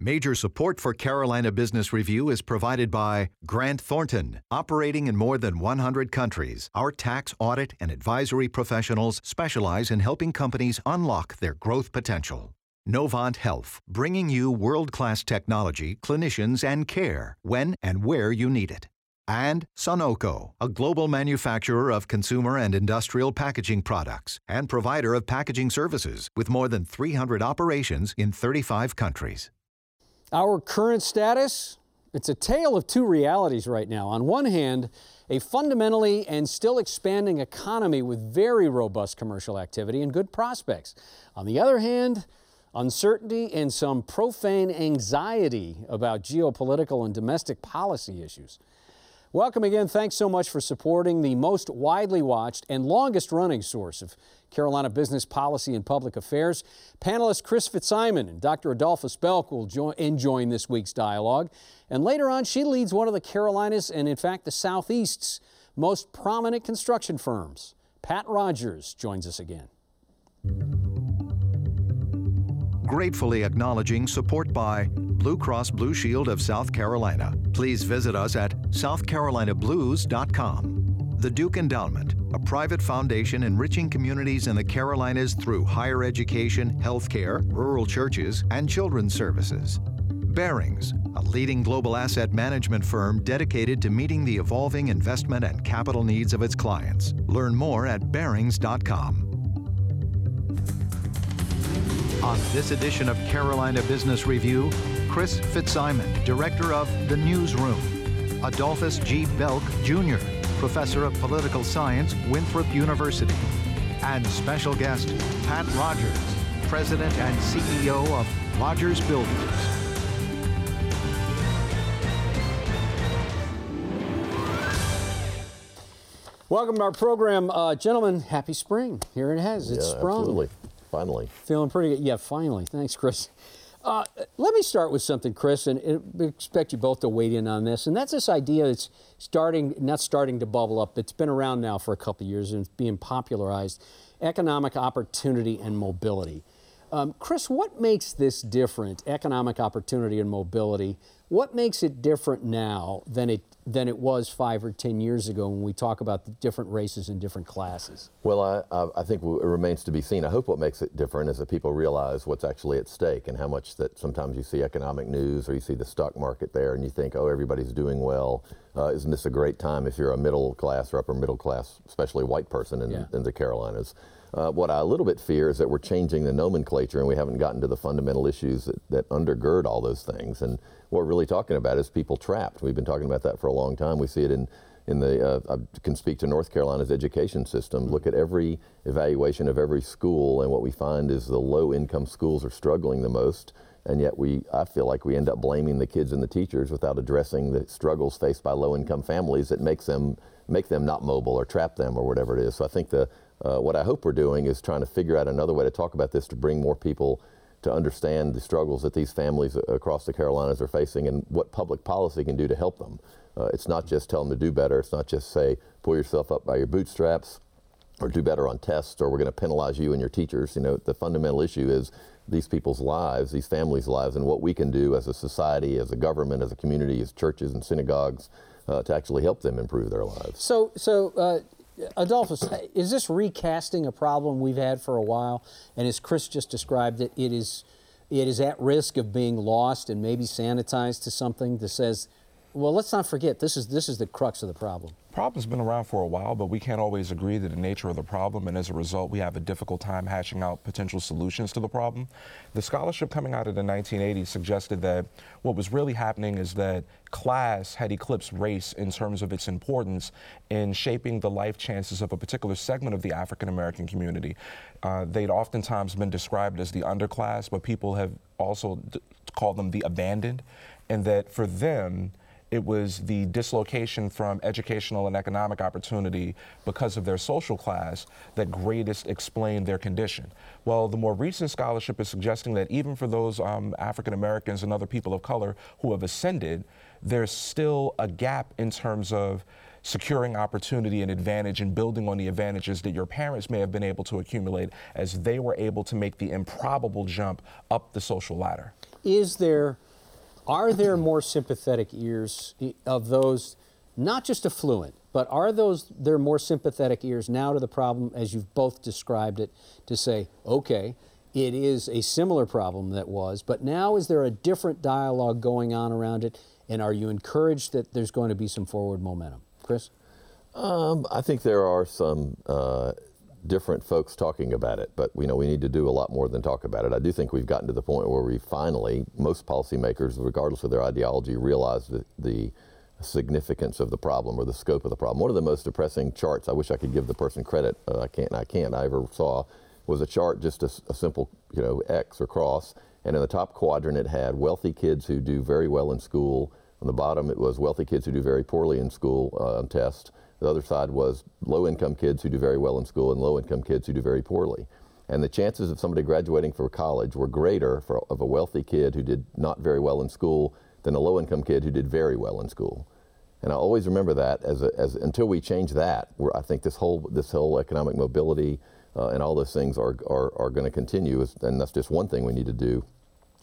Major support for Carolina Business Review is provided by Grant Thornton. Operating in more than 100 countries, our tax, audit, and advisory professionals specialize in helping companies unlock their growth potential. Novant Health, bringing you world class technology, clinicians, and care when and where you need it. And Sonoco, a global manufacturer of consumer and industrial packaging products and provider of packaging services with more than 300 operations in 35 countries. Our current status? It's a tale of two realities right now. On one hand, a fundamentally and still expanding economy with very robust commercial activity and good prospects. On the other hand, uncertainty and some profane anxiety about geopolitical and domestic policy issues. Welcome again. Thanks so much for supporting the most widely watched and longest running source of Carolina business policy and public affairs. Panelists Chris Fitzsimon and Dr. Adolphus Belk will join, join this week's dialogue. And later on, she leads one of the Carolinas and, in fact, the Southeast's most prominent construction firms. Pat Rodgers joins us again. Gratefully acknowledging support by Blue Cross Blue Shield of South Carolina. Please visit us at southcarolinablues.com. The Duke Endowment, a private foundation enriching communities in the Carolinas through higher education, healthcare, rural churches, and children's services. Barings, a leading global asset management firm dedicated to meeting the evolving investment and capital needs of its clients. Learn more at barings.com. On this edition of Carolina Business Review, Chris Fitzsimon, Director of The Newsroom, Adolphus G. Belk, Jr., Professor of Political Science, Winthrop University, and special guest Pat Rodgers, President and CEO of Rodgers Builders. Welcome to our program. Uh, gentlemen, happy spring. Here it has. It's yeah, sprung. Absolutely. Finally. Feeling pretty good. Yeah, finally. Thanks, Chris. Uh, let me start with something, Chris, and expect you both to weigh in on this. And that's this idea that's starting, not starting to bubble up, it's been around now for a couple of years and it's being popularized economic opportunity and mobility. Um, Chris, what makes this different, economic opportunity and mobility? What makes it different now than it than it was five or ten years ago when we talk about the different races and different classes? Well, I, I think it remains to be seen. I hope what makes it different is that people realize what's actually at stake and how much that sometimes you see economic news or you see the stock market there and you think, oh, everybody's doing well. Uh, isn't this a great time if you're a middle class or upper middle class, especially white person in, yeah. in the Carolinas? Uh, what I a little bit fear is that we're changing the nomenclature and we haven't gotten to the fundamental issues that, that undergird all those things. And what we're really talking about is people trapped. We've been talking about that for a long time. We see it in in the, uh, I can speak to North Carolina's education system. Look at every evaluation of every school, and what we find is the low income schools are struggling the most. And yet, we, I feel like we end up blaming the kids and the teachers without addressing the struggles faced by low income families that makes them, make them not mobile or trap them or whatever it is. So I think the, uh, what I hope we're doing is trying to figure out another way to talk about this to bring more people to understand the struggles that these families across the Carolinas are facing and what public policy can do to help them. Uh, it's not just tell them to do better. It's not just say, pull yourself up by your bootstraps or do better on tests or we're going to penalize you and your teachers. You know, the fundamental issue is these people's lives, these families' lives, and what we can do as a society, as a government, as a community, as churches and synagogues uh, to actually help them improve their lives. So, so uh, Adolphus, is this recasting a problem we've had for a while? And as Chris just described it, it is, it is at risk of being lost and maybe sanitized to something that says, well, let's not forget, this is, this is the crux of the problem problem's been around for a while, but we can't always agree to the nature of the problem, and as a result, we have a difficult time hashing out potential solutions to the problem. The scholarship coming out of the 1980s suggested that what was really happening is that class had eclipsed race in terms of its importance in shaping the life chances of a particular segment of the African American community. Uh, they'd oftentimes been described as the underclass, but people have also d- called them the abandoned, and that for them, it was the dislocation from educational and economic opportunity because of their social class that greatest explained their condition. Well, the more recent scholarship is suggesting that even for those um, African Americans and other people of color who have ascended, there's still a gap in terms of securing opportunity and advantage and building on the advantages that your parents may have been able to accumulate as they were able to make the improbable jump up the social ladder. Is there Are there more sympathetic ears of those, not just affluent, but are those there more sympathetic ears now to the problem as you've both described it to say, okay, it is a similar problem that was, but now is there a different dialogue going on around it? And are you encouraged that there's going to be some forward momentum? Chris? Um, I think there are some uh, different folks talking about it, but you know we need to do a lot more than talk about it. I do think we've gotten to the point where we finally, most policymakers, regardless of their ideology, realize the, the significance of the problem or the scope of the problem. One of the most depressing charts, I wish I could give the person credit, uh, I can't, I can't, I ever saw, was a chart, just a, a, simple, you know, X or cross, and in the top quadrant it had wealthy kids who do very well in school. On the bottom it was wealthy kids who do very poorly in school uh, on tests. The other side was low-income kids who do very well in school and low-income kids who do very poorly. And the chances of somebody graduating from college were greater for, of a wealthy kid who did not very well in school than a low-income kid who did very well in school. And I always remember that as, a, as until we change that, where I think this whole this whole economic mobility uh, and all those things are are, are going to continue, and that's just one thing we need to do.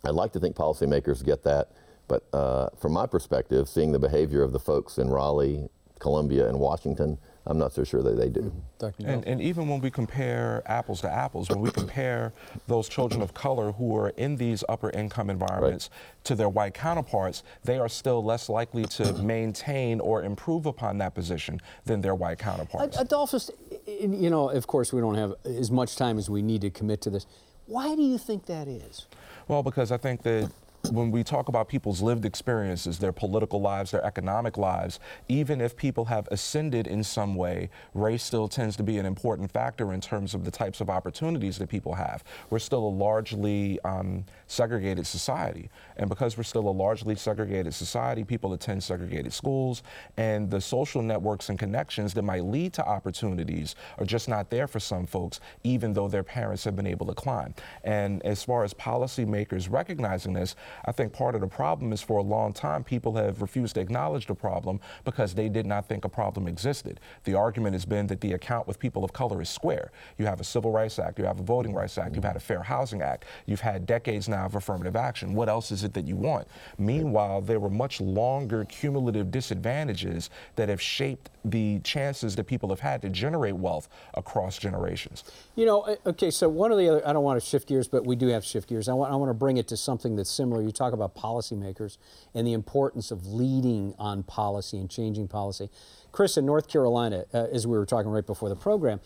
I'd like to think policymakers get that, but uh, from my perspective, seeing the behavior of the folks in Raleigh Columbia and Washington, I'm not so sure that they do. Mm-hmm. And, and, even when we compare apples to apples, when we compare those children of color who are in these upper income environments right. to their white counterparts, they are still less likely to maintain or improve upon that position than their white counterparts. Adolphus, you know, of course, we don't have as much time as we need to commit to this. Why do you think that is? Well, because I think that when we talk about people's lived experiences, their political lives, their economic lives, even if people have ascended in some way, race still tends to be an important factor in terms of the types of opportunities that people have. We're still a largely um, segregated society. And because we're still a largely segregated society, people attend segregated schools, and the social networks and connections that might lead to opportunities are just not there for some folks, even though their parents have been able to climb. And as far as policymakers recognizing this, I think part of the problem is for a long time people have refused to acknowledge the problem because they did not think a problem existed. The argument has been that the account with people of color is square. You have a Civil Rights Act, you have a Voting Rights Act, you've had a Fair Housing Act, you've had decades now of affirmative action. What else is it that you want? Meanwhile, there were much longer cumulative disadvantages that have shaped the chances that people have had to generate wealth across generations. You know, eh, okay, so one of the other, I don't want to shift gears, but we do have shift gears. I want, I want to bring it to something that's similar you talk about policymakers and the importance of leading on policy and changing policy. Chris, in North Carolina, uh, as we were talking right before the program,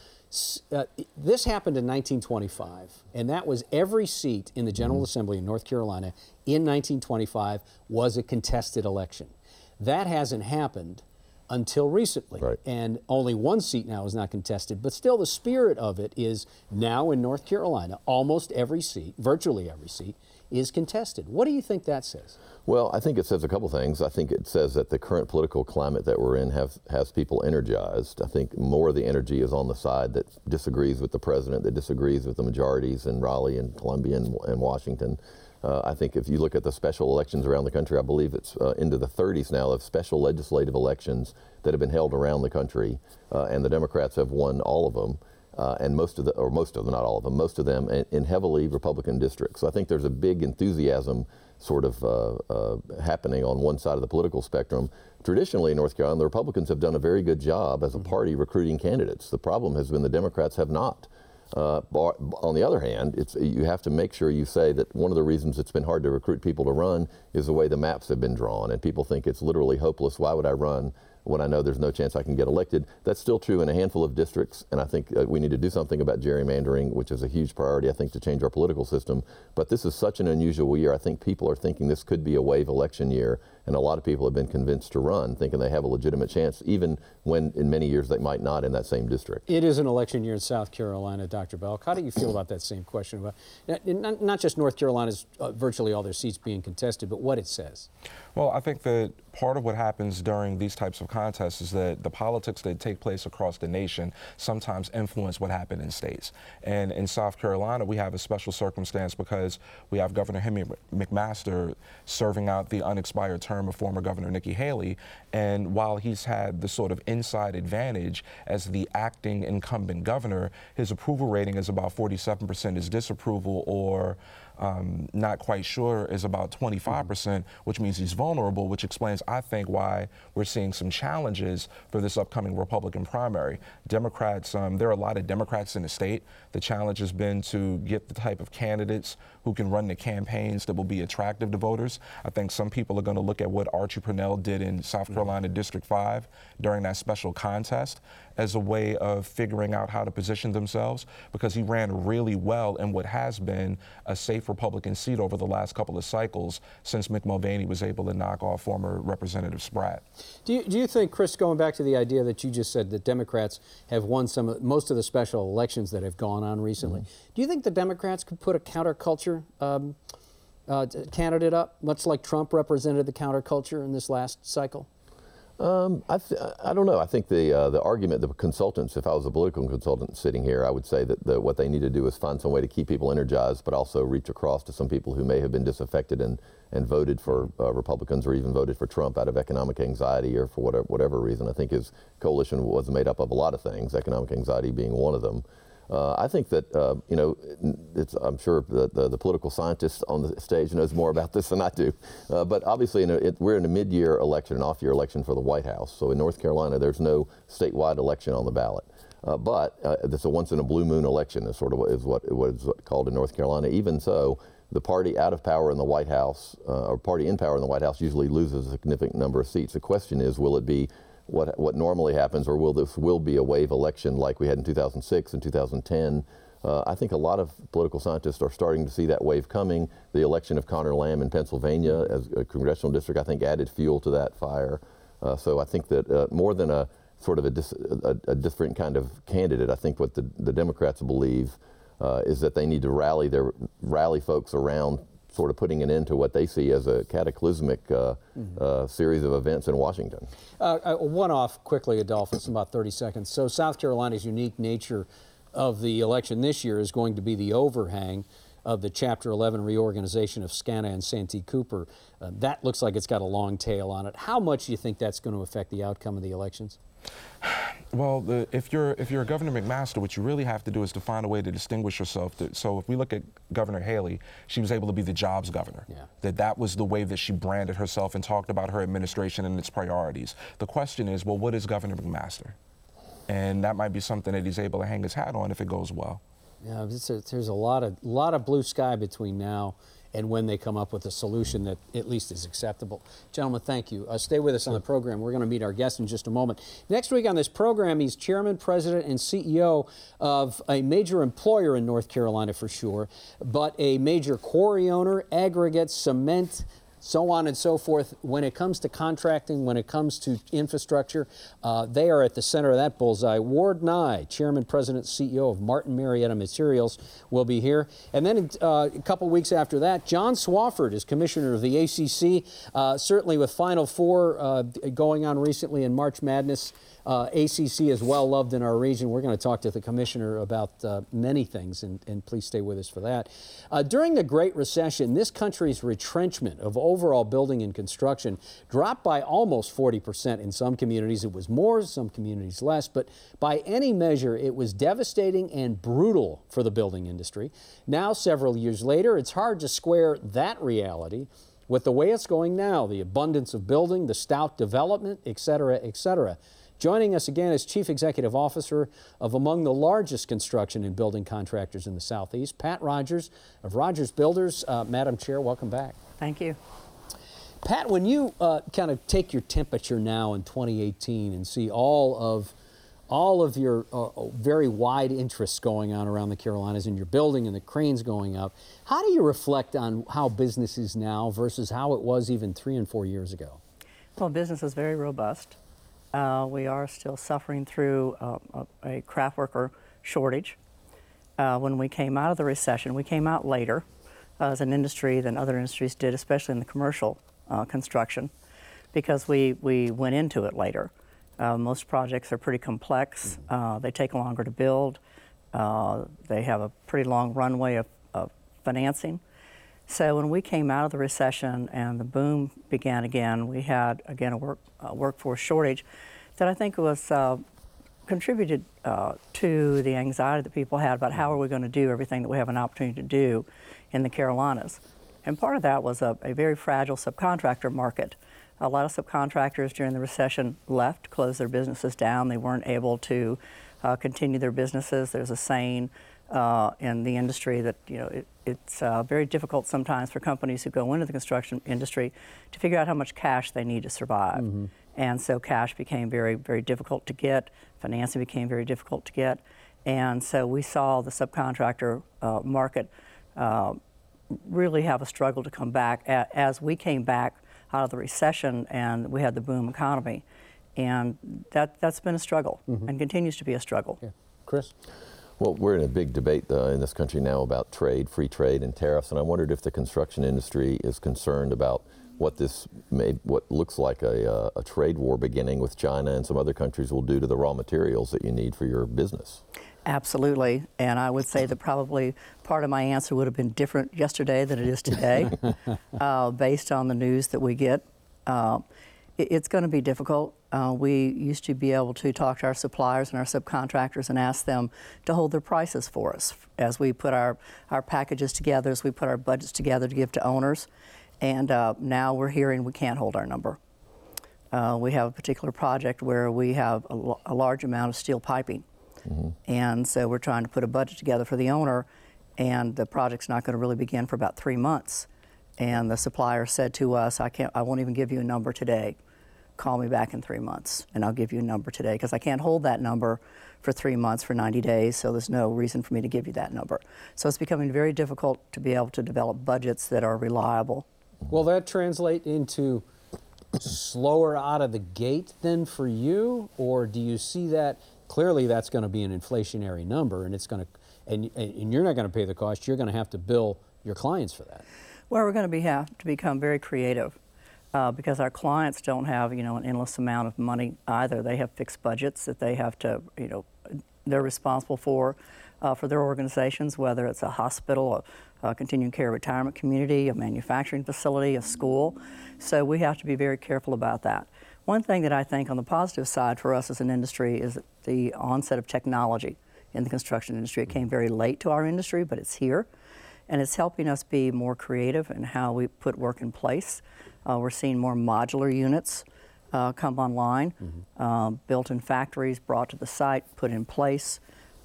uh, this happened in 1925, and that was every seat in the General mm-hmm. Assembly in North Carolina in 1925 was a contested election. That hasn't happened until recently. Right. And only one seat now is not contested. But still, the spirit of it is now in North Carolina, almost every seat, virtually every seat, is contested. What do you think that says? Well, I think it says a couple things. I think it says that the current political climate that we're in have, has people energized. I think more of the energy is on the side that disagrees with the president, that disagrees with the majorities in Raleigh and Columbia and, and Washington. Uh, I think if you look at the special elections around the country, I believe it's uh, into the 30s now of special legislative elections that have been held around the country, uh, and the Democrats have won all of them uh, and most of the, or most of them, not all of them, most of them in, in heavily Republican districts. So I think there's a big enthusiasm sort of uh, uh, happening on one side of the political spectrum. Traditionally in North Carolina, the Republicans have done a very good job as a mm-hmm. party recruiting candidates. The problem has been the Democrats have not. Uh, on the other hand, it's, you have to make sure you say that one of the reasons it's been hard to recruit people to run is the way the maps have been drawn, and people think it's literally hopeless. Why would I run? When I know there's no chance I can get elected. That's still true in a handful of districts, and I think uh, we need to do something about gerrymandering, which is a huge priority, I think, to change our political system. But this is such an unusual year. I think people are thinking this could be a wave election year, and a lot of people have been convinced to run, thinking they have a legitimate chance, even when in many years they might not in that same district. It is an election year in South Carolina, Dr. Belk. How do you feel about that same question? About not, not just North Carolina's uh, virtually all their seats being contested, but what it says. Well, I think that part of what happens during these types of contests is that the politics that take place across the nation sometimes influence what happens in states. And in South Carolina, we have a special circumstance because we have Governor Henry McMaster serving out the unexpired term term of former Governor Nikki Haley. And while he's had the sort of inside advantage as the acting incumbent governor, his approval rating is about 47%. His disapproval or um, not quite sure is about 25%, which means he's vulnerable, which explains, I think, why we're seeing some challenges for this upcoming Republican primary. Democrats, um, there are a lot of Democrats in the state. The challenge has been to get the type of candidates who can run the campaigns that will be attractive to voters. I think some people are going to look at what Archie Parnell did in South. Carolina mm-hmm. District 5 during that special contest as a way of figuring out how to position themselves because he ran really well in what has been a safe Republican seat over the last couple of cycles since Mick Mulvaney was able to knock off former Representative Spratt. Do you, do you think, Chris, going back to the idea that you just said that Democrats have won some most of the special elections that have gone on recently, mm-hmm. do you think the Democrats could put a counterculture um, uh, candidate up, much like Trump represented the counterculture in this last cycle? Um, I, th- I don't know. I think the uh, the argument, the consultants, if I was a political consultant sitting here, I would say that the, what they need to do is find some way to keep people energized, but also reach across to some people who may have been disaffected and, and voted for uh, Republicans or even voted for Trump out of economic anxiety or for whatever, whatever reason. I think his coalition was made up of a lot of things, economic anxiety being one of them. Uh, I think that uh, you know, I'm sure the, the, the, political scientist on the stage knows more about this than I do. Uh, but obviously, in a, it, we're in a mid-year election, an off-year election for the White House. So in North Carolina, there's no statewide election on the ballot. Uh, but uh, it's a once-in-a-blue moon election, is sort of what is what, what is called in North Carolina. Even so, the party out of power in the White House, uh, or party in power in the White House, usually loses a significant number of seats. The question is, will it be what, what normally happens, or will this will be a wave election like we had in 2006 and 2010? Uh, I think a lot of political scientists are starting to see that wave coming. The election of Conor Lamb in Pennsylvania as a congressional district, I think, added fuel to that fire. Uh, so I think that uh, more than a sort of a, dis, a, a, different kind of candidate, I think what the, the Democrats believe uh, is that they need to rally their rally folks around sort of putting an end to what they see as a cataclysmic uh, mm-hmm. uh, series of events in Washington. Uh, uh one off quickly, Adolphus, in about 30 seconds. So, South Carolina's unique nature of the election this year is going to be the overhang of the Chapter 11 reorganization of SCANA and Santee Cooper. Uh, that looks like it's got a long tail on it. How much do you think that's going to affect the outcome of the elections? Well, the, if you're if you're a Governor McMaster, what you really have to do is to find a way to distinguish yourself. To, so if we look at Governor Haley, she was able to be the jobs governor. Yeah. That that was the way that she branded herself and talked about her administration and its priorities. The question is, well, what is Governor McMaster? And that might be something that he's able to hang his hat on if it goes well. Yeah, a, there's a lot of lot of blue sky between now and when they come up with a solution that at least is acceptable. Gentlemen, thank you. Uh, stay with us on the program. We're going to meet our guest in just a moment. Next week on this program, he's chairman, president, and CEO of a major employer in North Carolina for sure, but a major quarry owner, aggregate, cement, so on and so forth. When it comes to contracting, when it comes to infrastructure, uh, they are at the center of that bullseye. Ward Nye, Chairman, President, CEO of Martin Marietta Materials, will be here. And then uh, a couple weeks after that, John Swofford is Commissioner of the ACC, uh, certainly with Final Four uh, going on recently in March Madness. Uh, ACC is well loved in our region. We're going to talk to the commissioner about uh, many things, and, and, please stay with us for that. During the Great Recession, this country's retrenchment of overall building and construction dropped by almost 40%. In some communities, it was more, some communities less, but by any measure, it was devastating and brutal for the building industry. Now, several years later, it's hard to square that reality with the way it's going now the abundance of building, the stout development, et cetera, et cetera. Joining us again is Chief Executive Officer of among the largest construction and building contractors in the Southeast, Pat Rodgers of Rodgers Builders. Uh, Madam Chair, welcome back. Thank you. Pat, when you uh, kind of take your temperature now in 2018 and see all of all of your uh, uh, very wide interests going on around the Carolinas and your building and the cranes going up, how do you reflect on how business is now versus how it was even three and four years ago? Well, business is very robust. Uh, we are still suffering through uh, a, a craft worker shortage. Uh, when we came out of the recession, we came out later uh, as an industry than other industries did, especially in the commercial uh, construction, because we, we went into it later. Uh, most projects are pretty complex, mm-hmm. they take longer to build, they have a pretty long runway of, of financing. So when we came out of the recession and the boom began again, we had again a, work, a workforce shortage that I think was uh, contributed uh, to the anxiety that people had about how are we going to do everything that we have an opportunity to do in the Carolinas. And part of that was a, a very fragile subcontractor market. A lot of subcontractors during the recession left, closed their businesses down. They weren't able to uh, continue their businesses. There's a saying uh, in the industry that you know it, it's uh, very difficult sometimes for companies who go into the construction industry to figure out how much cash they need to survive. Mm-hmm. And so cash became very, very difficult to get. Financing became very difficult to get. And so we saw the subcontractor uh, market uh, really have a struggle to come back as we came back out of the recession and we had the boom economy. And that, that's been a struggle mm-hmm. and continues to be a struggle. Yeah. Chris? Well, we're in a big debate uh, in this country now about trade, free trade, and tariffs, and I wondered if the construction industry is concerned about what this may, what looks like a, uh, a trade war beginning with China and some other countries will do to the raw materials that you need for your business. Absolutely. And I would say that probably part of my answer would have been different yesterday than it is today, uh, based on the news that we get. Uh, it, it's going to be difficult. Uh, we used to be able to talk to our suppliers and our subcontractors and ask them to hold their prices for us as we put our, our packages together, as we put our budgets together to give to owners. And uh, now we're hearing we can't hold our number. Uh, we have a particular project where we have a, a large amount of steel piping Mm-hmm. And so we're trying to put a budget together for the owner, and the project's not going to really begin for about three months. And the supplier said to us, I, can't, I won't even give you a number today. Call me back in three months, and I'll give you a number today because I can't hold that number for three months for 90 days, so there's no reason for me to give you that number. So it's becoming very difficult to be able to develop budgets that are reliable. Will that translate into slower out of the gate then for you, or do you see that clearly that's going to be an inflationary number and it's going to and, and you're not going to pay the cost you're going to have to bill your clients for that. Well we're going to be have to become very creative uh, because our clients don't have you know an endless amount of money either. They have fixed budgets that they have to you know they're responsible for uh, for their organizations whether it's a hospital a, a continuing care retirement community a manufacturing facility a school. So we have to be very careful about that one thing that I think on the positive side for us as an industry is the onset of technology in the construction industry. It came very late to our industry, but it's here. And it's helping us be more creative in how we put work in place. Uh, we're seeing more modular units uh, come online, mm-hmm. uh, built in factories, brought to the site, put in place.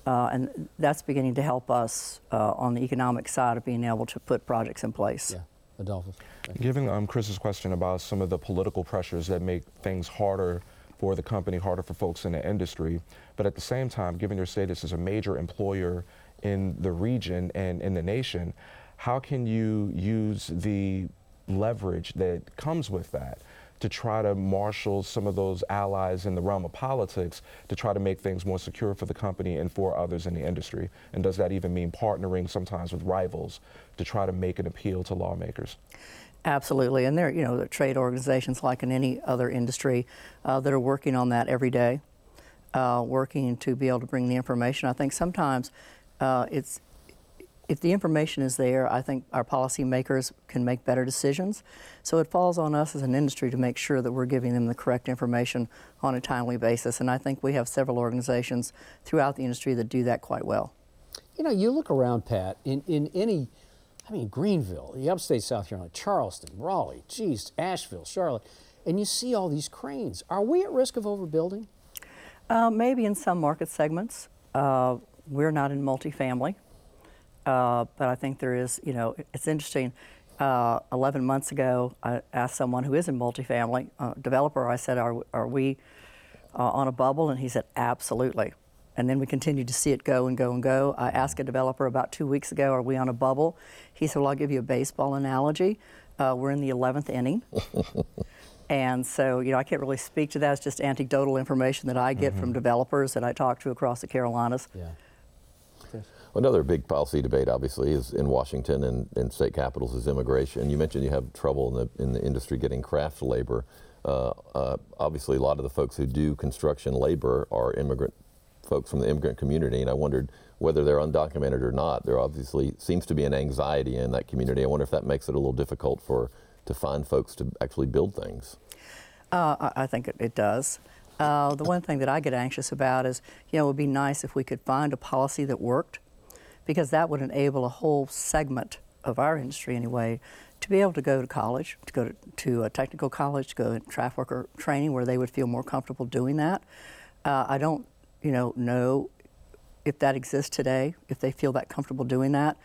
Uh, and that's beginning to help us uh, on the economic side of being able to put projects in place. Yeah. Adolphus. Given um, Chris's question about some of the political pressures that make things harder for the company, harder for folks in the industry, but at the same time, given your status as a major employer in the region and in the nation, how can you use the leverage that comes with that to try to marshal some of those allies in the realm of politics to try to make things more secure for the company and for others in the industry? And does that even mean partnering sometimes with rivals to try to make an appeal to lawmakers? Absolutely, and there, you know, the trade organizations like in any other industry uh, that are working on that every day, uh, working to be able to bring the information. I think sometimes uh, it's if the information is there, I think our policymakers can make better decisions. So it falls on us as an industry to make sure that we're giving them the correct information on a timely basis. And I think we have several organizations throughout the industry that do that quite well. You know, you look around, Pat, in, in any I mean, Greenville, the upstate South Carolina, Charleston, Raleigh, geez, Asheville, Charlotte, and you see all these cranes. Are we at risk of overbuilding? Uh, maybe in some market segments. Uh, we're not in multifamily, uh, but I think there is, you know, it's interesting. Uh, 11 months ago, I asked someone who is in multifamily, developer, I said, Are, are we uh, on a bubble? And he said, Absolutely and then we continued to see it go and go and go. I asked a developer about two weeks ago, are we on a bubble? He said, well, I'll give you a baseball analogy. Uh, we're in the 11th inning. and so, you know, I can't really speak to that. It's just anecdotal information that I get mm-hmm. from developers that I talk to across the Carolinas. Yeah. Another big policy debate, obviously, is in Washington and in state capitals is immigration. You mentioned you have trouble in the in the industry getting craft labor. Uh, uh, obviously, a lot of the folks who do construction labor are immigrant folks from the immigrant community, and I wondered whether they're undocumented or not. There obviously seems to be an anxiety in that community. I wonder if that makes it a little difficult for to find folks to actually build things. Uh, I, think it, it does. Uh, the one thing that I get anxious about is, you know, it would be nice if we could find a policy that worked, because that would enable a whole segment of our industry, anyway, to be able to go to college, to go to, to a technical college, to go to traffic worker training where they would feel more comfortable doing that. Uh, I don't, you know, know if that exists today, if they feel that comfortable doing that.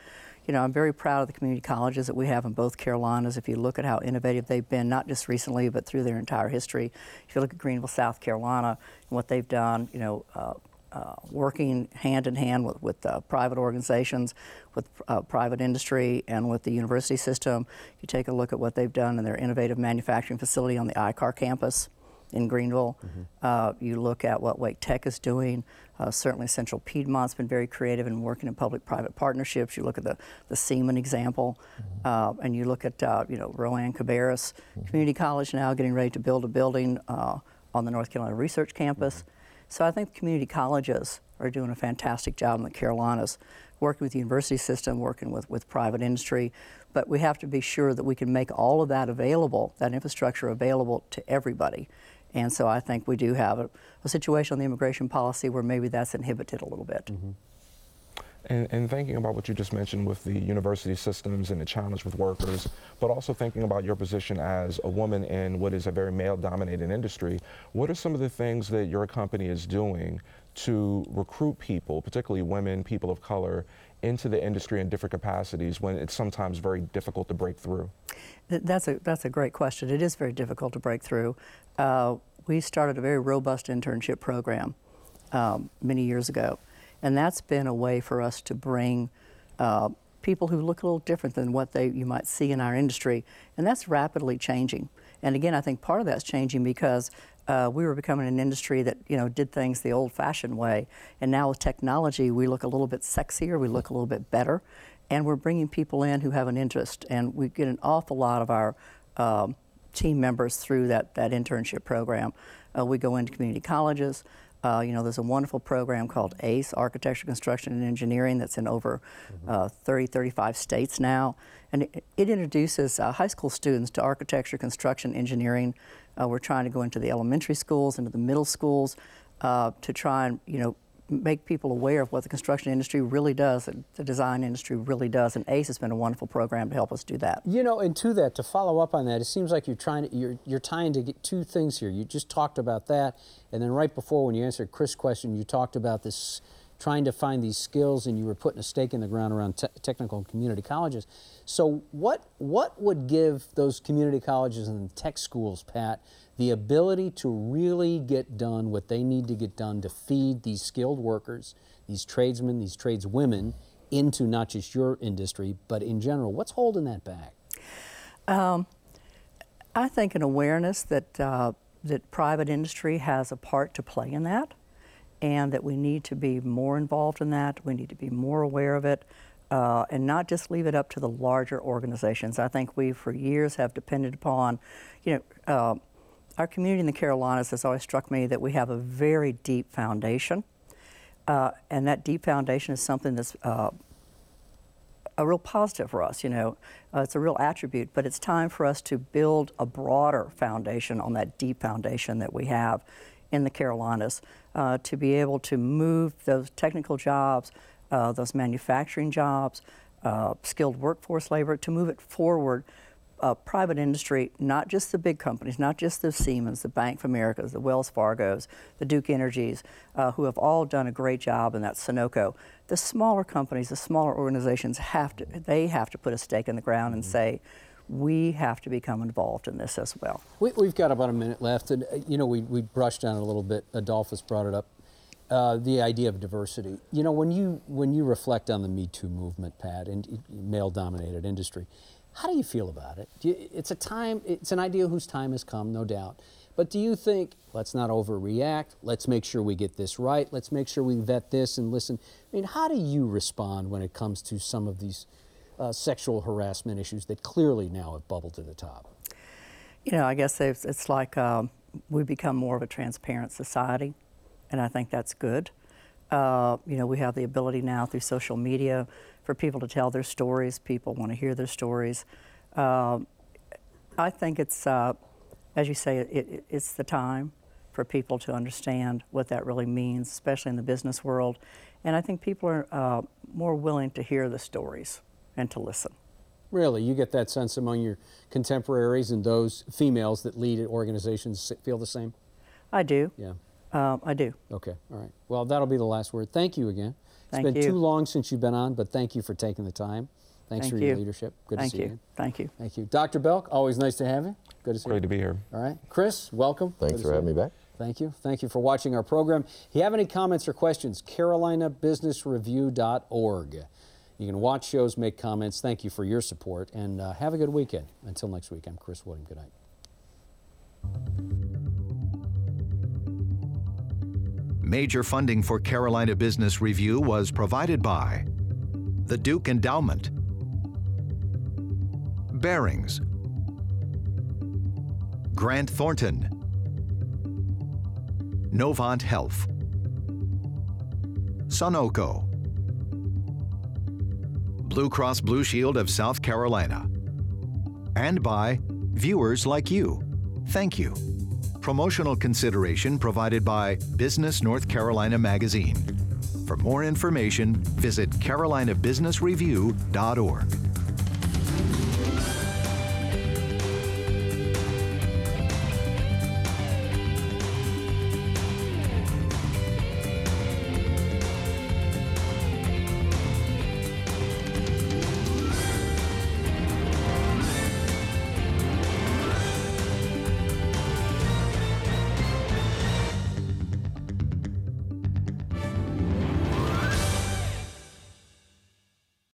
You know, I'm very proud of the community colleges that we have in both Carolinas. If you look at how innovative they've been, not just recently, but through their entire history. If you look at Greenville, South Carolina, and what they've done, you know, uh, uh, working hand in hand with, with uh, private organizations, with uh, private industry, and with the university system. You take a look at what they've done in their innovative manufacturing facility on the ICAR campus in Greenville. Mm-hmm. Uh, you look at what Wake Tech is doing. Uh, certainly, Central Piedmont's been very creative in working in public-private partnerships. You look at the, the Siemens example, mm-hmm. uh, and you look at uh, you know Rowan Cabarrus mm-hmm. Community College now getting ready to build a building uh, on the North Carolina Research Campus. Mm-hmm. So I think community colleges are doing a fantastic job in the Carolinas, working with the university system, working with, with private industry. But we have to be sure that we can make all of that available, that infrastructure available to everybody. And so I think we do have a, a situation on the immigration policy where maybe that's inhibited a little bit. Mm-hmm. And, and, thinking about what you just mentioned with the university systems and the challenge with workers, but also thinking about your position as a woman in what is a very male dominated industry, what are some of the things that your company is doing to recruit people, particularly women, people of color, into the industry in different capacities when it's sometimes very difficult to break through? That's a, that's a great question. It is very difficult to break through. Uh, we started a very robust internship program um, many years ago, and that's been a way for us to bring uh, people who look a little different than what they you might see in our industry, and that's rapidly changing. And again, I think part of that's changing because uh, we were becoming an industry that you know did things the old-fashioned way, and now with technology, we look a little bit sexier, we look a little bit better, and we're bringing people in who have an interest, and we get an awful lot of our um, team members through that, that internship program. Uh, we go into community colleges. Uh, you know, there's a wonderful program called ACE, Architecture, Construction, and Engineering, that's in over mm-hmm. uh, 30, 35 states now. And it, it introduces uh, high school students to architecture, construction, engineering. Uh, we're trying to go into the elementary schools, into the middle schools, uh, to try and, you know, make people aware of what the construction industry really does, and the design industry really does. And ACE has been a wonderful program to help us do that. You know, and to that, to follow up on that, it seems like you're trying to you're you're tying to get two things here. You just talked about that, and then right before when you answered Chris' question, you talked about this trying to find these skills, and you were putting a stake in the ground around te- technical and community colleges. So, what what would give those community colleges and tech schools, Pat, the ability to really get done what they need to get done to feed these skilled workers, these tradesmen, these tradeswomen into not just your industry, but in general? What's holding that back? Um, I think an awareness that, uh, that private industry has a part to play in that, and that we need to be more involved in that. We need to be more aware of it. Uh, and not just leave it up to the larger organizations. I think we, for years, have depended upon, you know, uh, our community in the Carolinas has always struck me that we have a very deep foundation. Uh, and that deep foundation is something that's uh, a real positive for us, you know. Uh, it's a real attribute, but it's time for us to build a broader foundation on that deep foundation that we have in the Carolinas uh, to be able to move those technical jobs, uh, those manufacturing jobs, uh, skilled workforce labor, to move it forward uh, private industry, not just the big companies, not just the Siemens, the Bank of Americas, the Wells Fargos, the Duke Energies, uh, who have all done a great job in that Sonoco. The smaller companies, the smaller organizations have to, they have to put a stake in the ground and mm-hmm. say, we have to become involved in this as well. We, have got about a minute left, and uh, you know we, we brushed on it a little bit. Adolphus brought it up. Uh, the idea of diversity. You know, when you when you reflect on the Me Too movement, Pat, and male-dominated industry, how do you feel about it? You, it's a time, it's an idea whose time has come, no doubt. But do you think, let's not overreact, let's make sure we get this right, let's make sure we vet this and listen? I mean, how do you respond when it comes to some of these uh, sexual harassment issues that clearly now have bubbled to the top? You know, I guess it's, it's like um, we become more of a transparent society, and I think that's good. Uh, you know, we have the ability now through social media for people to tell their stories. People want to hear their stories. Uh, I think it's, uh, as you say, it, it, it's the time for people to understand what that really means, especially in the business world. And I think people are uh, more willing to hear the stories and to listen. Really, you get that sense among your contemporaries and those females that lead organizations feel the same? I do. Yeah. Um, I do. Okay, all right. Well, that'll be the last word. Thank you again. Thank it's been you. too long since you've been on, but thank you for taking the time. Thanks Thank for your you. leadership. Good Thank to see you. you. Thank you. Thank you. Dr. Belk, always nice to have you. Good to see Great you. to be here. All right. Chris, welcome. Thanks Good for having you. me back. Thank you. Thank you for watching our program. If you have any comments or questions, carolinabusinessreview.org. You can watch shows, make comments. Thank you for your support, and uh, have a good weekend. Until next week, I'm Chris William. Good night. Major funding for Carolina Business Review was provided by the Duke Endowment, Barings, Grant Thornton, Novant Health, Sonoco, Blue Cross Blue Shield of South Carolina, and by viewers like you. Thank you. Promotional consideration provided by Business North Carolina Magazine. For more information, visit carolinabusinessreview.org.